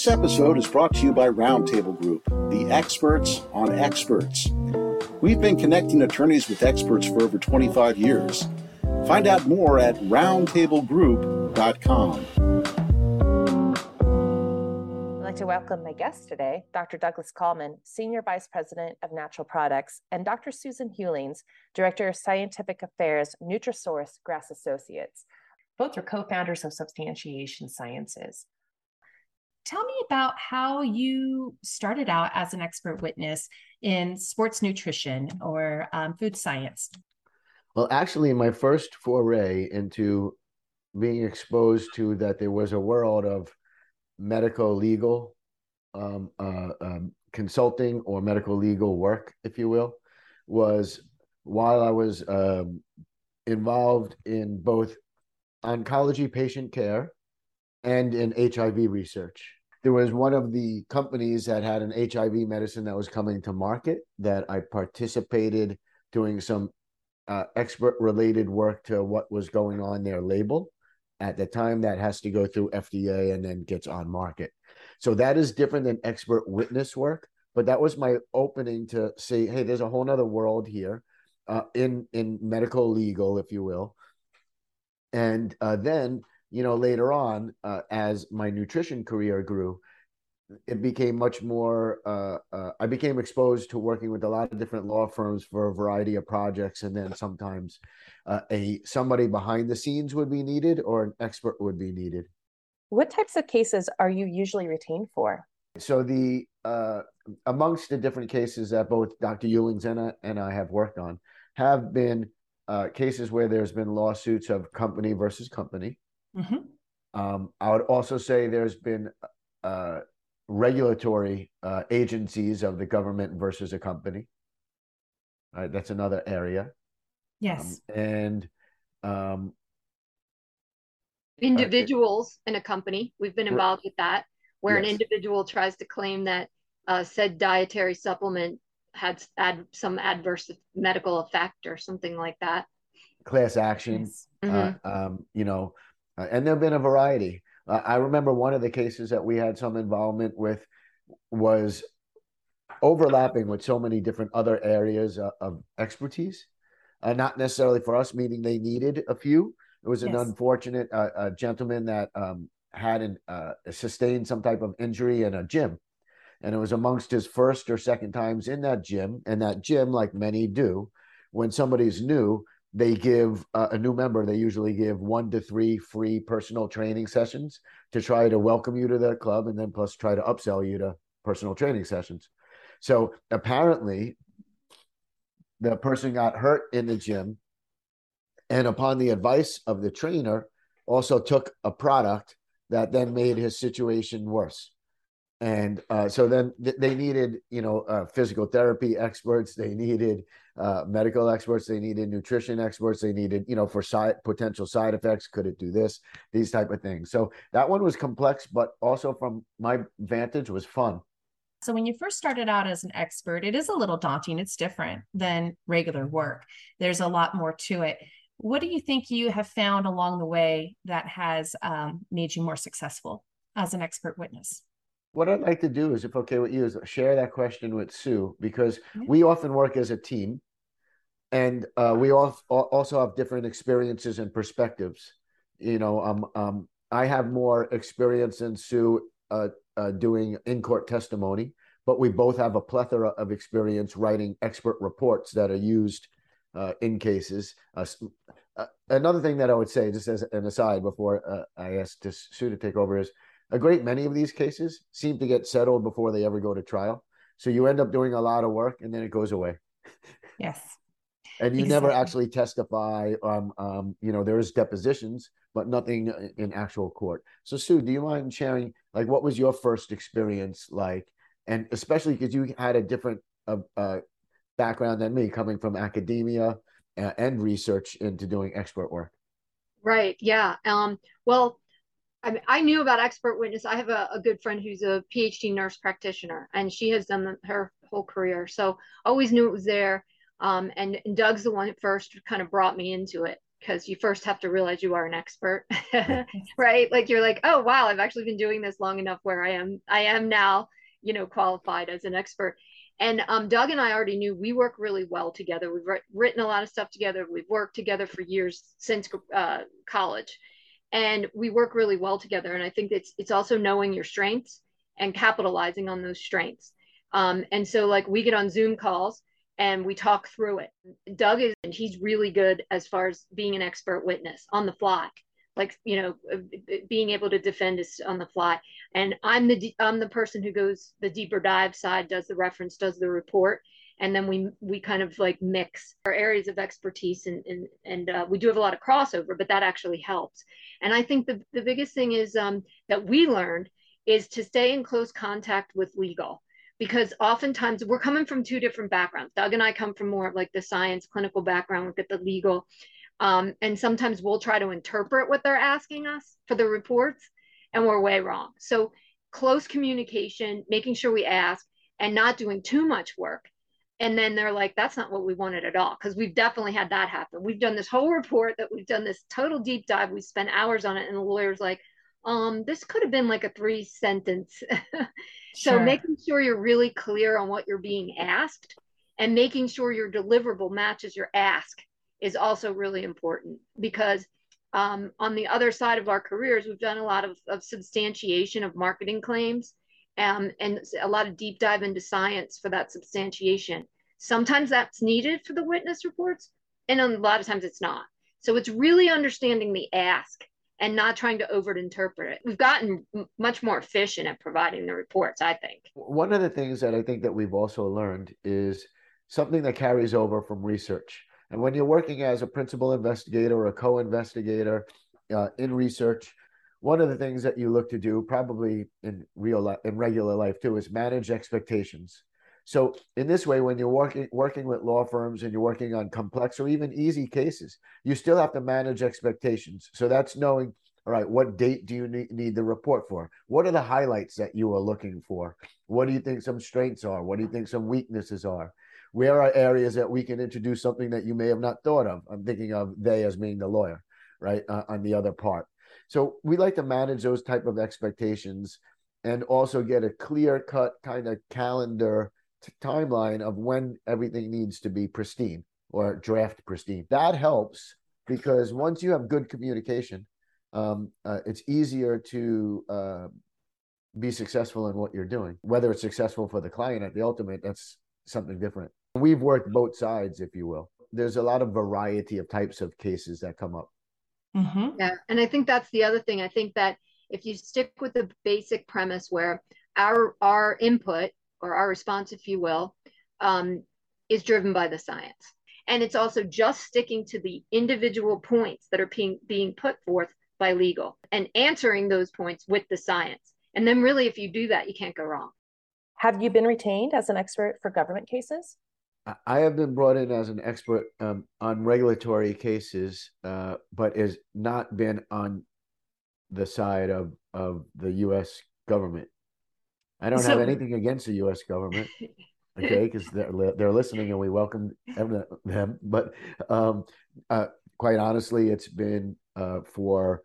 This episode is brought to you by Roundtable Group, the experts on experts. We've been connecting attorneys with experts for over 25 years. Find out more at roundtablegroup.com. I'd like to welcome my guests today, Dr. Douglas Kalman, Senior Vice President of Natural Products, and Dr. Susan Hewlings, Director of Scientific Affairs, Nutrasource GRAS Associates. Both are co founders of Substantiation Sciences. Tell me about how you started out as an expert witness in sports nutrition or um, food science. Well, actually, my first foray into being exposed to that there was a world of medical legal um, uh, um, consulting or medical legal work, if you will, was while I was um, involved in both oncology patient care and in HIV research. There was one of the companies that had an HIV medicine that was coming to market that I participated doing some uh, expert related work to what was going on their label. At the time, that has to go through FDA and then gets on market. So that is different than expert witness work. But that was my opening to say, hey, there's a whole other world here uh, in in medical legal, if you will. And uh, then you know, later on, uh, as my nutrition career grew, it became much more. Uh, uh, I became exposed to working with a lot of different law firms for a variety of projects, and then sometimes uh, a somebody behind the scenes would be needed, or an expert would be needed. What types of cases are you usually retained for? So the uh, amongst the different cases that both Dr. Hewlings and I, and I have worked on have been uh, cases where there's been lawsuits of company versus company Mm-hmm. Um, I would also say there's been uh, regulatory uh, agencies of the government versus a company. Right, that's another area. Yes, um, and um, individuals uh, in a company. We've been involved with that, where yes. an individual tries to claim that uh, said dietary supplement had ad, some adverse medical effect or something like that. Class action. Yes. Uh, mm-hmm. um, you know, uh, and there have been a variety. Uh, I remember one of the cases that we had some involvement with was overlapping with so many different other areas of, of expertise. Uh, not necessarily for us, meaning they needed a few. It was an yes. unfortunate uh, gentleman that um, had an, uh, sustained some type of injury in a gym. And it was amongst his first or second times in that gym. And that gym, like many do, when somebody's new, they give uh, a new member they usually give one to three free personal training sessions to try to welcome you to the club and then plus try to upsell you to personal training sessions. So apparently the person got hurt in the gym and upon the advice of the trainer also took a product that then made his situation worse and uh, so then th- they needed you know uh, physical therapy experts they needed uh, medical experts they needed nutrition experts they needed you know for side potential side effects could it do this these type of things. So that one was complex but also from my vantage was fun. So when you first started out as an expert it is a little daunting it's different than regular work. There's a lot more to it. What do you think you have found along the way that has um, made you more successful as an expert witness what I'd like to do is, if okay with you, is share that question with Sue because we often work as a team, and uh, we all, also have different experiences and perspectives. You know, um, um, I have more experience than Sue uh, uh, doing in court testimony, but we both have a plethora of experience writing expert reports that are used uh, in cases. Uh, uh, another thing that I would say, just as an aside, before I ask Sue to take over, is a great many of these cases seem to get settled before they ever go to trial. So you end up doing a lot of work and then it goes away. Yes. and you exactly. never actually testify. Um, um, you know, there is depositions, but nothing in actual court. So Sue, do you mind sharing like what was your first experience like? And especially because you had a different uh, uh, background than me, coming from academia uh, and research into doing expert work. Right. Yeah. Um, well, I I knew about expert witness. I have a, a, good friend who's a PhD nurse practitioner, and she has done the, her whole career. So always knew it was there. Um, and, and, Doug's the one that first kind of brought me into it. because you first have to realize you are an expert right like you're like oh wow i've actually been doing this long enough where i am i am now you know qualified as an expert and um, doug and i already knew we work really well together we've written a lot of stuff together we've worked together for years since uh, college and we work really well together and i think it's it's also knowing your strengths and capitalizing on those strengths um, and so like we get on zoom calls and we talk through it. Doug is, and he's really good as far as being an expert witness on the fly, like you know, being able to defend us on the fly. And I'm the I'm the person who goes the deeper dive side, does the reference, does the report, and then we we kind of like mix our areas of expertise, and and and uh, we do have a lot of crossover, but that actually helps. And I think the the biggest thing is um, that we learned is to stay in close contact with legal because oftentimes we're coming from two different backgrounds. Doug and I come from more of like the science clinical background, look at the legal. Um, and sometimes we'll try to interpret what they're asking us for the reports, and we're way wrong. So, close communication, making sure we ask, and not doing too much work. And then they're like, that's not what we wanted at all. Because we've definitely had that happen. We've done this whole report that we've done this total deep dive. We spent hours on it, and the lawyer's like, um, this could have been like a three sentence. so sure. making sure you're really clear on what you're being asked and making sure your deliverable matches your ask is also really important because um, on the other side of our careers, we've done a lot of, of substantiation of marketing claims um, and a lot of deep dive into science for that substantiation. Sometimes that's needed for the witness reports, and a lot of times it's not. So it's really understanding the ask and not trying to over interpret it. We've gotten much more efficient at providing the reports, I think. One of the things that I think that we've also learned is something that carries over from research. And when you're working as a principal investigator or a co-investigator uh, in research, one of the things that you look to do, probably in real life, in regular life too, is manage expectations. So in this way, when you're working working with law firms and you're working on complex or even easy cases, you still have to manage expectations. So that's knowing, all right, what date do you need, need the report for? What are the highlights that you are looking for? What do you think some strengths are? What do you think some weaknesses are? Where are areas that we can introduce something that you may have not thought of? I'm thinking of they as being the lawyer, right, uh, on the other part. So we like to manage those type of expectations and also get a clear cut kind of calendar timeline of when everything needs to be pristine or draft pristine. That helps because once you have good communication, um, uh, it's easier to uh, be successful in what you're doing. Whether it's successful for the client at the ultimate, that's something different. We've worked both sides, if you will. There's a lot of variety of types of cases that come up. Mm-hmm. Yeah. And I think that's the other thing. I think that if you stick with the basic premise where our our input or our response, if you will, um, is driven by the science. And it's also just sticking to the individual points that are being, being put forth by legal and answering those points with the science. And then, really, if you do that, you can't go wrong. Have you been retained as an expert for government cases? I have been brought in as an expert um, on regulatory cases, uh, but has not been on the side of, of the U.S. government. I don't so, have anything against the U.S. government, okay, because they're they're listening and we welcome them. But um, uh, quite honestly, it's been uh, for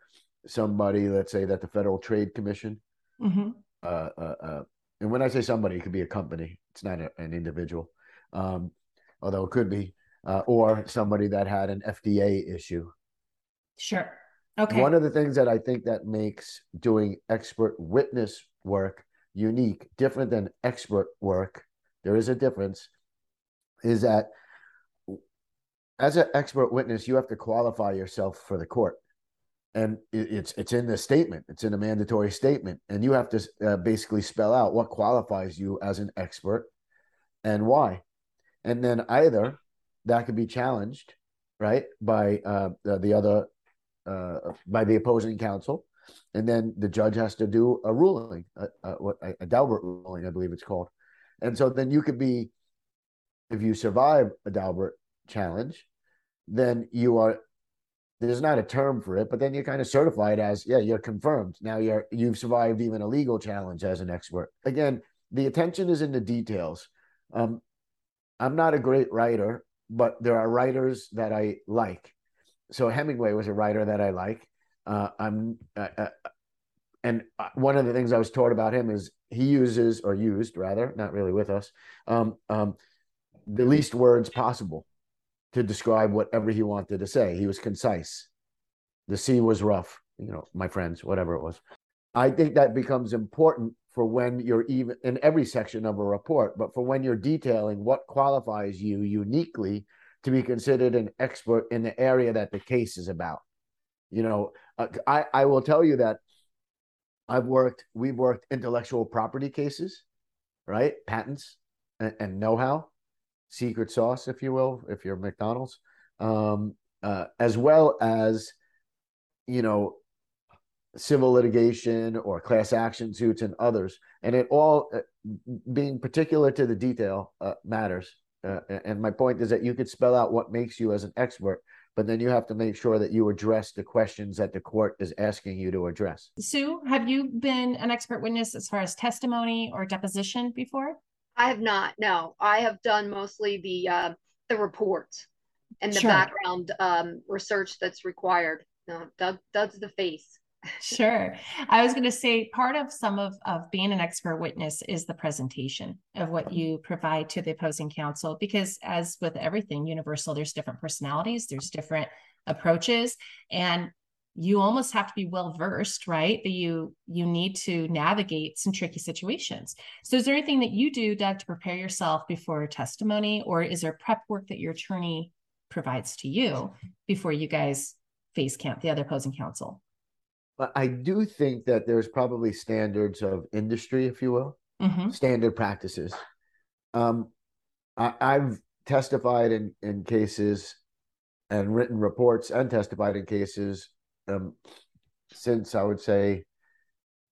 somebody, let's say, that the Federal Trade Commission. Mm-hmm. Uh, uh, uh and when I say somebody, it could be a company. It's not a, an individual, um, although it could be, uh, or somebody that had an FDA issue. Sure. Okay. One of the things that I think that makes doing expert witness work unique, different than expert work, there is a difference, is that as an expert witness, you have to qualify yourself for the court. And it's it's in the statement. It's in a mandatory statement, and you have to uh, basically spell out what qualifies you as an expert and why. And then either that could be challenged, right, by uh, the, the other uh, by the opposing counsel, and then the judge has to do a ruling, a, a, a Daubert ruling, I believe it's called. And so then you could be, if you survive a Daubert challenge, then you are. There's not a term for it, but then you're kind of certified as yeah, you're confirmed. Now you're you've survived even a legal challenge as an expert. Again, the attention is in the details. Um, I'm not a great writer, but there are writers that I like so Hemingway was a writer that I like. Uh, I'm, uh, uh, and uh, one of the things I was taught about him is he uses or used rather, not really with us, um, um, the least words possible to describe whatever he wanted to say. He was concise. The sea was rough, you know, my friends, whatever it was. I think that becomes important for when you're even in every section of a report, but for when you're detailing what qualifies you uniquely to be considered an expert in the area that the case is about. You know, uh, I, I will tell you that I've worked, we've worked intellectual property cases, right? Patents and, and know how, secret sauce, if you will, if you're McDonald's, um, uh, as well as, you know, civil litigation or class action suits and others. And it all uh, being particular to the detail uh, matters. Uh, and my point is that you could spell out what makes you as an expert, but then you have to make sure that you address the questions that the court is asking you to address. Sue, have you been an expert witness as far as testimony or deposition before? I have not. No, I have done mostly the uh, the reports and the sure. background um, research that's required. No, Doug, Doug's the face sure. I was going to say part of some of, of being an expert witness is the presentation of what you provide to the opposing counsel, because as with everything universal, there's different personalities, there's different approaches, and you almost have to be well versed, right? That you you need to navigate some tricky situations. So, is there anything that you do, Doug, to prepare yourself before testimony, or is there prep work that your attorney provides to you before you guys face camp the other opposing counsel? But I do think that there's probably standards of industry, if you will, mm-hmm. standard practices. Um, I, have testified in, in cases and written reports and testified in cases um, since I would say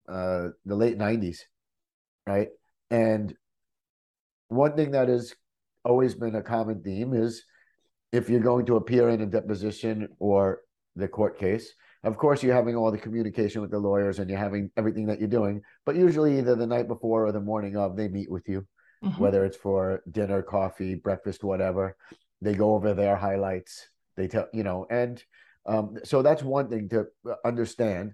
uh, the late 90s, right? And one thing that has always been a common theme is if you're going to appear in a deposition or the court case, of course you're having all the communication with the lawyers and you're having everything that you're doing but usually either the night before or the morning of they meet with you mm-hmm. whether it's for dinner coffee breakfast whatever. They go over their highlights. They tell you know and um, so that's one thing to understand.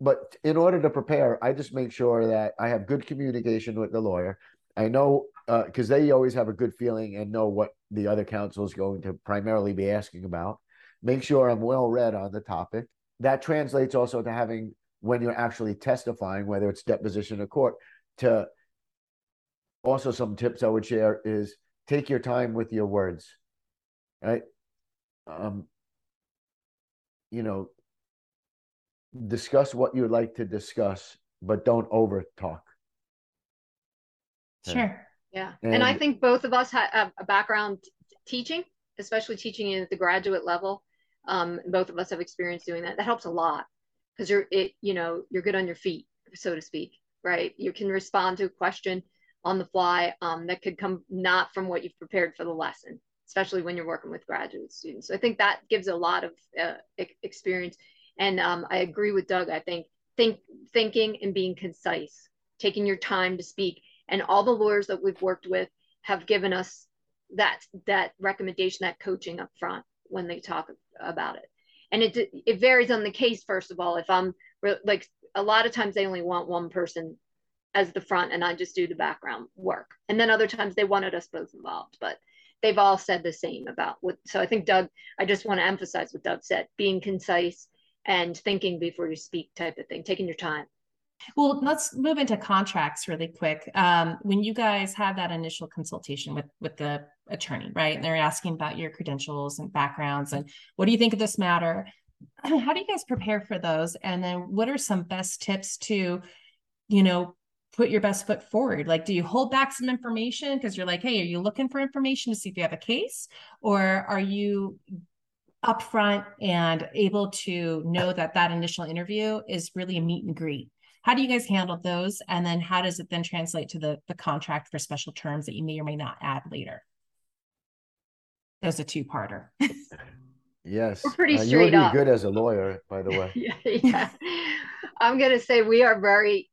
But in order to prepare i just make sure that i have good communication with the lawyer. I know because uh, they always have a good feeling and know what the other counsel is going to primarily be asking about. Make sure i'm well read on the topic that translates also to having when you're actually testifying, whether it's deposition or court, to also some tips I would share is take your time with your words, right? Um, you know, discuss what you'd like to discuss, but don't over talk. Sure. Yeah. And, and, I think both of us have a background teaching, especially teaching at the graduate level um, both of us have experience doing that that helps a lot. Because you're it you know you're good on your feet so to speak right? You can respond to a question on the fly um, that could come not from what you've prepared for the lesson especially when you're working with graduate students. So i think that gives a lot of uh, experience. And um, i agree with doug i think think thinking and being concise taking your time to speak. And all the lawyers that we've worked with have given us that that recommendation that coaching up front when they talk about it. And it it varies on the case first of all. If i'm like a lot of times they only want one person as the front and i just do the background work. And then other times they wanted us both involved but they've all said the same about what so i think doug i just want to emphasize what doug said being concise and thinking before you speak type of thing taking your time. Well, let's move into contracts really quick. Um, when you guys have that initial consultation with with the attorney, right? And they're asking about your credentials and backgrounds and what do you think of this matter? How do you guys prepare for those? And then what are some best tips to, you know, put your best foot forward? Like, do you hold back some information because you're like, hey, are you looking for information to see if you have a case, or are you upfront and able to know that that initial interview is really a meet and greet? How do you guys handle those? And then how does it then translate to the, the contract for special terms that you may or may not add later? There's a two parter. yes. We're pretty uh, straight you would be good as a lawyer, by the way. yeah, yeah. I'm going to say we are very,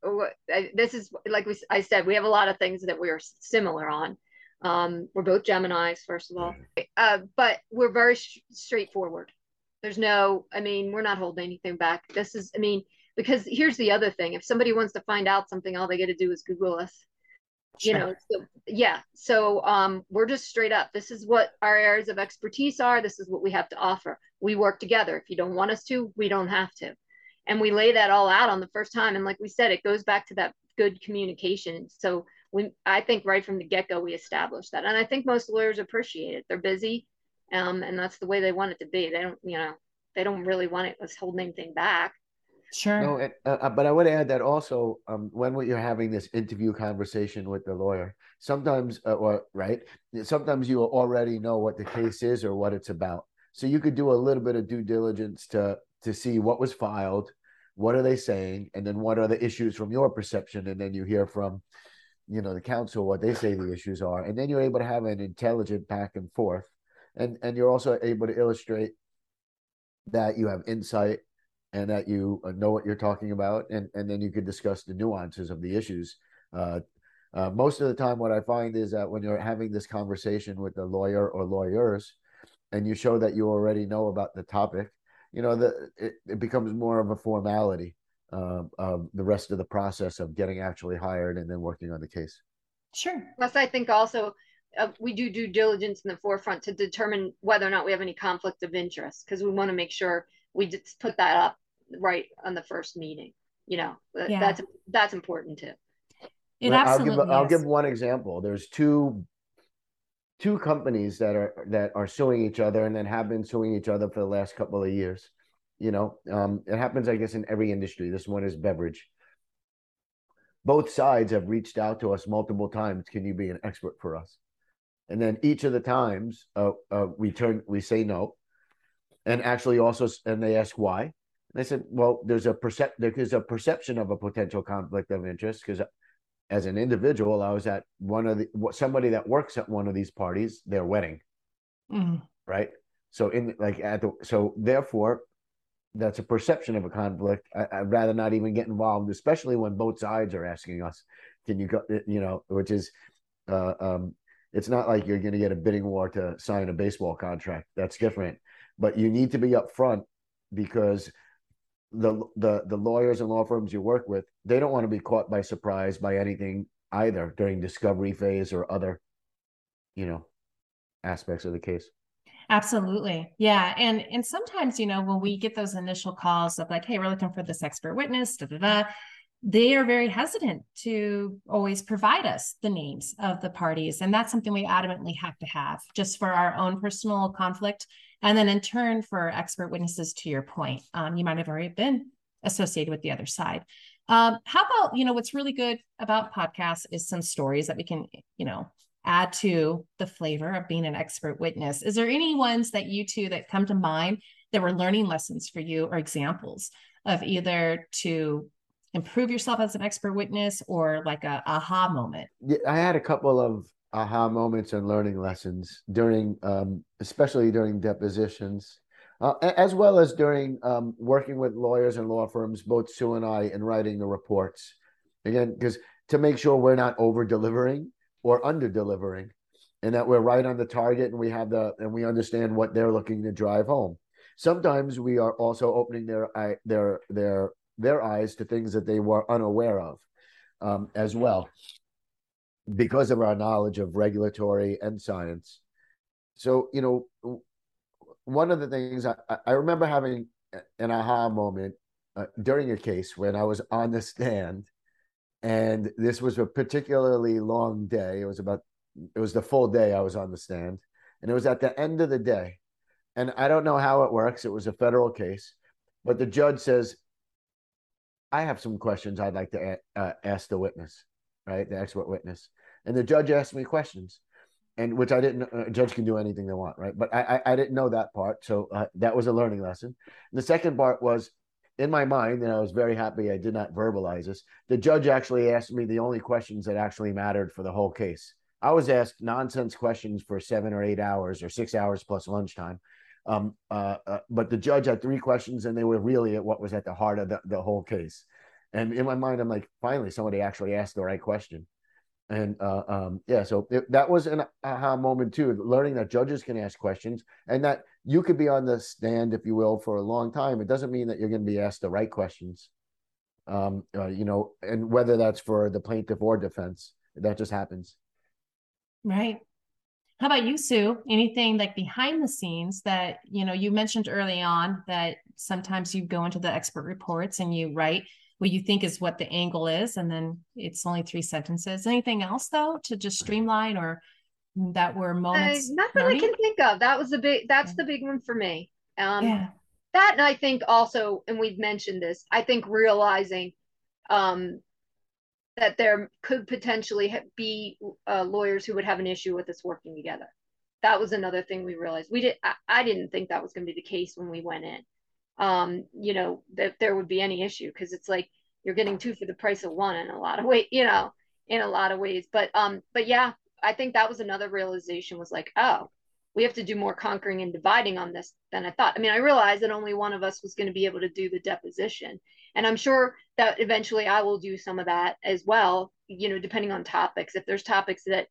this is like we, I said, we have a lot of things that we are similar on. Um, we're both Geminis, first of all, uh, but we're very sh- straightforward There's no, I mean, we're not holding anything back. This is, I mean, because here's the other thing: if somebody wants to find out something, all they got to do is Google us. Sure. You know, so, yeah. So um, we're just straight up. This is what our areas of expertise are. This is what we have to offer. We work together. If you don't want us to, we don't have to. And we lay that all out on the first time. And like we said, it goes back to that good communication. So we, I think right from the get go, we established that. And I think most lawyers appreciate it. They're busy, um, and that's the way they want it to be. They don't, you know, they don't really want it us holding anything back. Sure. No, and, uh, uh, but I would add that also um, when you're having this interview conversation with the lawyer, sometimes, uh, or right, sometimes you already know what the case is or what it's about. So you could do a little bit of due diligence to to see what was filed, what are they saying, and then what are the issues from your perception, and then you hear from, you know, the counsel what they say the issues are, and then you're able to have an intelligent back and forth, and and you're also able to illustrate that you have insight and that you uh, know what you're talking about, and and then you could discuss the nuances of the issues. Uh, uh, most of the time, what I find is that when you're having this conversation with the lawyer or lawyers, and you show that you already know about the topic, you know, the it, it becomes more of a formality um, of the rest of the process of getting actually hired and then working on the case. Sure. Plus, I think also uh, we do due diligence in the forefront to determine whether or not we have any conflict of interest because we want to make sure we just put that up right on the first meeting. You know, yeah. that's that's important too. It absolutely I'll give, I'll give one example. There's two two companies that are that are suing each other and then have been suing each other for the last couple of years. You know, um, it happens, I guess, in every industry. This one is beverage. Both sides have reached out to us multiple times. Can you be an expert for us? And then each of the times, uh, uh, we turn, we say no, and actually also, and they ask why. I said, well, there's a percep- there's a perception of a potential conflict of interest because as an individual, I was at one of the somebody that works at one of these parties, their wedding, mm-hmm. right? So in like at the so therefore, that's a perception of a conflict. I, would rather not even get involved, especially when both sides are asking us, "Can you go?" You know, which is, uh, um, it's not like you're going to get a bidding war to sign a baseball contract. That's different, but you need to be upfront because the the the lawyers and law firms you work with they don't want to be caught by surprise by anything either during discovery phase or other you know aspects of the case. Absolutely. Yeah and and sometimes you know when we get those initial calls of like hey we're looking for this expert witness da, da, da, they are very hesitant to always provide us the names of the parties and that's something we adamantly have to have just for our own personal conflict and then in turn, for expert witnesses, to your point, um, you might have already been associated with the other side. Um, how about, you know, what's really good about podcasts is some stories that we can, you know, add to the flavor of being an expert witness. Is there any ones that you two that come to mind that were learning lessons for you or examples of either to improve yourself as an expert witness or like a aha moment? I had a couple of aha moments and learning lessons during, um, especially during depositions, uh, as well as during um, working with lawyers and law firms, both Sue and I, in writing the reports. Again, because to make sure we're not over delivering or under delivering, and that we're right on the target and we have the and we understand what they're looking to drive home. Sometimes we are also opening their eye, their their their eyes to things that they were unaware of um, as well because of our knowledge of regulatory and science. So, you know, one of the things I, I remember having an aha moment uh, during a case when I was on the stand, and this was a particularly long day. It was about, it was the full day I was on the stand, and it was at the end of the day. And I don't know how it works. It was a federal case, but the judge says, I have some questions I'd like to uh, ask the witness right? The expert witness. And the judge asked me questions, and which I didn't. Uh, judge can do anything they want, right? But I I, I didn't know that part, so uh, that was a learning lesson. The second part was in my mind, and I was very happy I did not verbalize this. The judge actually asked me the only questions that actually mattered for the whole case. I was asked nonsense questions for seven or eight hours or six hours plus lunchtime. Um, uh, uh, but the judge had three questions, and they were really at what was at the heart of the, the whole case. And in my mind, I'm like, finally, somebody actually asked the right question. And uh, um, yeah, so it, that was an aha moment too, learning that judges can ask questions and that you could be on the stand, if you will, for a long time. It doesn't mean that you're going to be asked the right questions. Um, uh, you know, and whether that's for the plaintiff or defense, that just happens. Right. How about you, Sue? Anything like behind the scenes that, you know, you mentioned early on that sometimes you go into the expert reports and you write what you think is what the angle is, and then it's only three sentences. Anything else though to just streamline or that were moments? Uh, not that learning? I can think of. That was the big. That's the big one for me. Um, yeah. That and I think also, and we've mentioned this. I think realizing um, that there could potentially be uh, lawyers who would have an issue with us working together. That was another thing we realized. We did. I, I didn't think that was going to be the case when we went in. Um, you know that there would be any issue because it's like you're getting two for the price of one in a lot of ways. You know, in a lot of ways. But um, but yeah, I think that was another realization was like, oh, we have to do more conquering and dividing on this than I thought. I mean, I realized that only one of us was going to be able to do the deposition. And I'm sure that eventually I will do some of that as well, you know, depending on topics. If there's topics that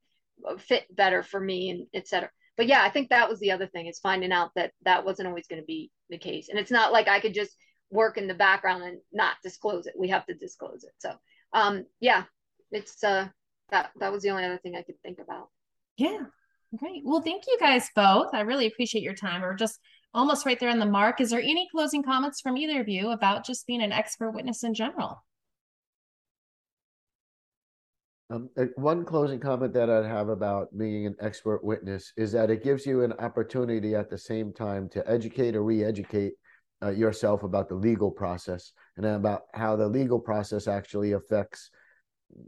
fit better for me and et cetera. But yeah, I think that was the other thing is finding out that that wasn't always going to be the case. And it's not like I could just work in the background and not disclose it. We have to disclose it. So, um, yeah, it's, uh, that, that was the only other thing I could think about. Yeah. Great. Well, thank you guys both. I really appreciate your time. We're just almost right there on the mark. Is there any closing comments from either of you about just being an expert witness in general? Um, uh, one closing comment that I'd have about being an expert witness is that it gives you an opportunity at the same time to educate or re-educate uh, yourself about the legal process and about how the legal process actually affects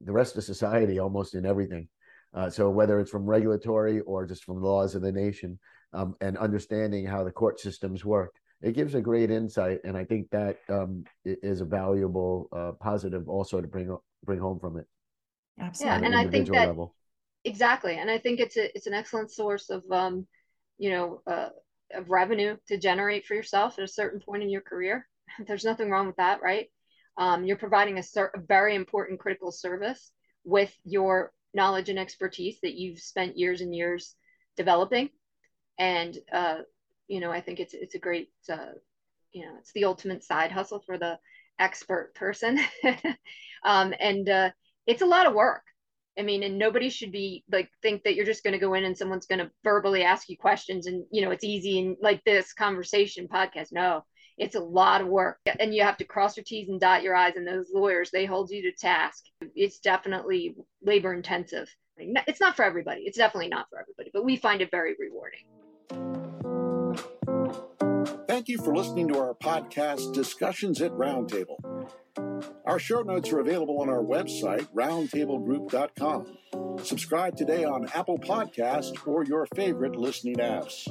the rest of society almost in everything. Uh, so whether it's from regulatory or just from the laws of the nation, um, and understanding how the court systems work, it gives a great insight, and I think that um, is a valuable uh, positive also to bring bring home from it. Absolutely, yeah, and I think that level. exactly, and I think it's a it's an excellent source of um, you know uh, of revenue to generate for yourself at a certain point in your career. There's nothing wrong with that, right? Um, you're providing a, a very important critical service with your knowledge and expertise that you've spent years and years developing and uh, you know i think it's it's a great uh, you know it's the ultimate side hustle for the expert person um, and uh, it's a lot of work. I mean and nobody should be like think that you're just going to go in and someone's going to verbally ask you questions and you know it's easy and like this conversation podcast. No it's a lot of work. And you have to cross your t's and dot your i's and those lawyers they hold you to task. It's definitely labor intensive. It's not for everybody. It's definitely not for everybody but we find it very rewarding. Thank you for listening to our podcast, Discussions at Roundtable. Our show notes are available on our website, roundtablegroup.com. Subscribe today on Apple Podcast or your favorite listening apps.